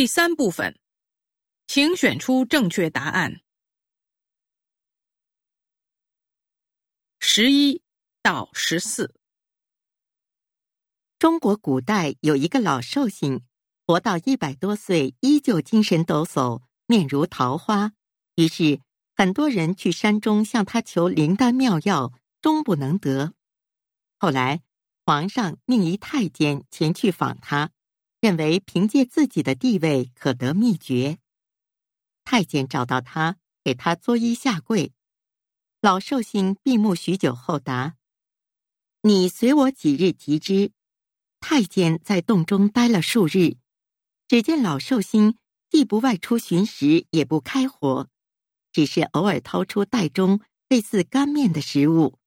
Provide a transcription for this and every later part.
第三部分，请选出正确答案。十一到十四。中国古代有一个老寿星，活到一百多岁，依旧精神抖擞，面如桃花。于是很多人去山中向他求灵丹妙药，终不能得。后来皇上命一太监前去访他，认为凭借自己的地位可得秘诀。太监找到他，给他作揖下跪。老寿星闭目许久后答：“你随我几日即知。”太监在洞中待了数日，只见老寿星既不外出寻食，也不开火，只是偶尔掏出袋中类似干面的食物，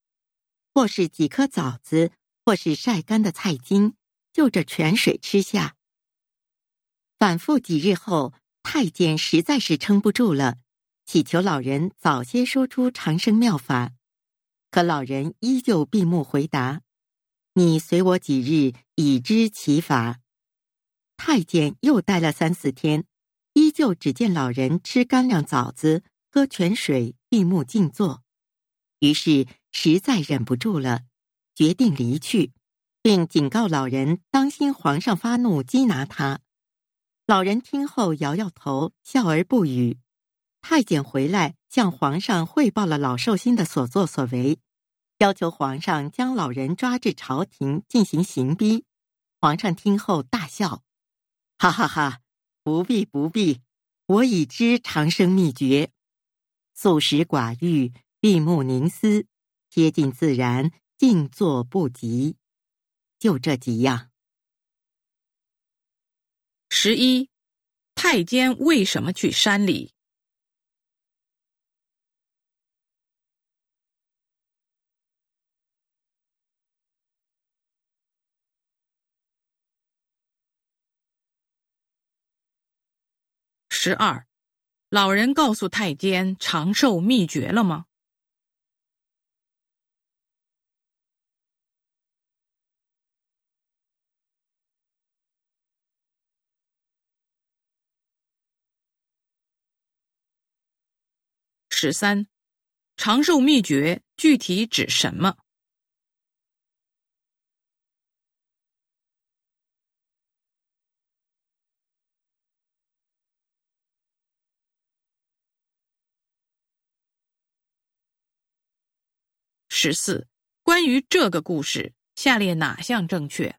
或是几颗枣子，或是晒干的菜茎，就着泉水吃下。反复几日后，太监实在是撑不住了。祈求老人早些说出长生妙法，可老人依旧闭目回答：“你随我几日，已知其法。”太监又待了三四天，依旧只见老人吃干粮枣子，喝泉水，闭目静坐。于是实在忍不住了，决定离去，并警告老人当心皇上发怒缉拿他。老人听后摇摇头，笑而不语。太监回来向皇上汇报了老寿星的所作所为，要求皇上将老人抓至朝廷进行刑逼。皇上听后大笑，哈哈哈！不必不必，我已知长生秘诀：素食寡欲，闭目凝思，贴近自然，静坐不急，就这几样。十一，太监为什么去山里？十二，老人告诉太监长寿秘诀了吗？十三，长寿秘诀具体指什么？十四，关于这个故事，下列哪项正确？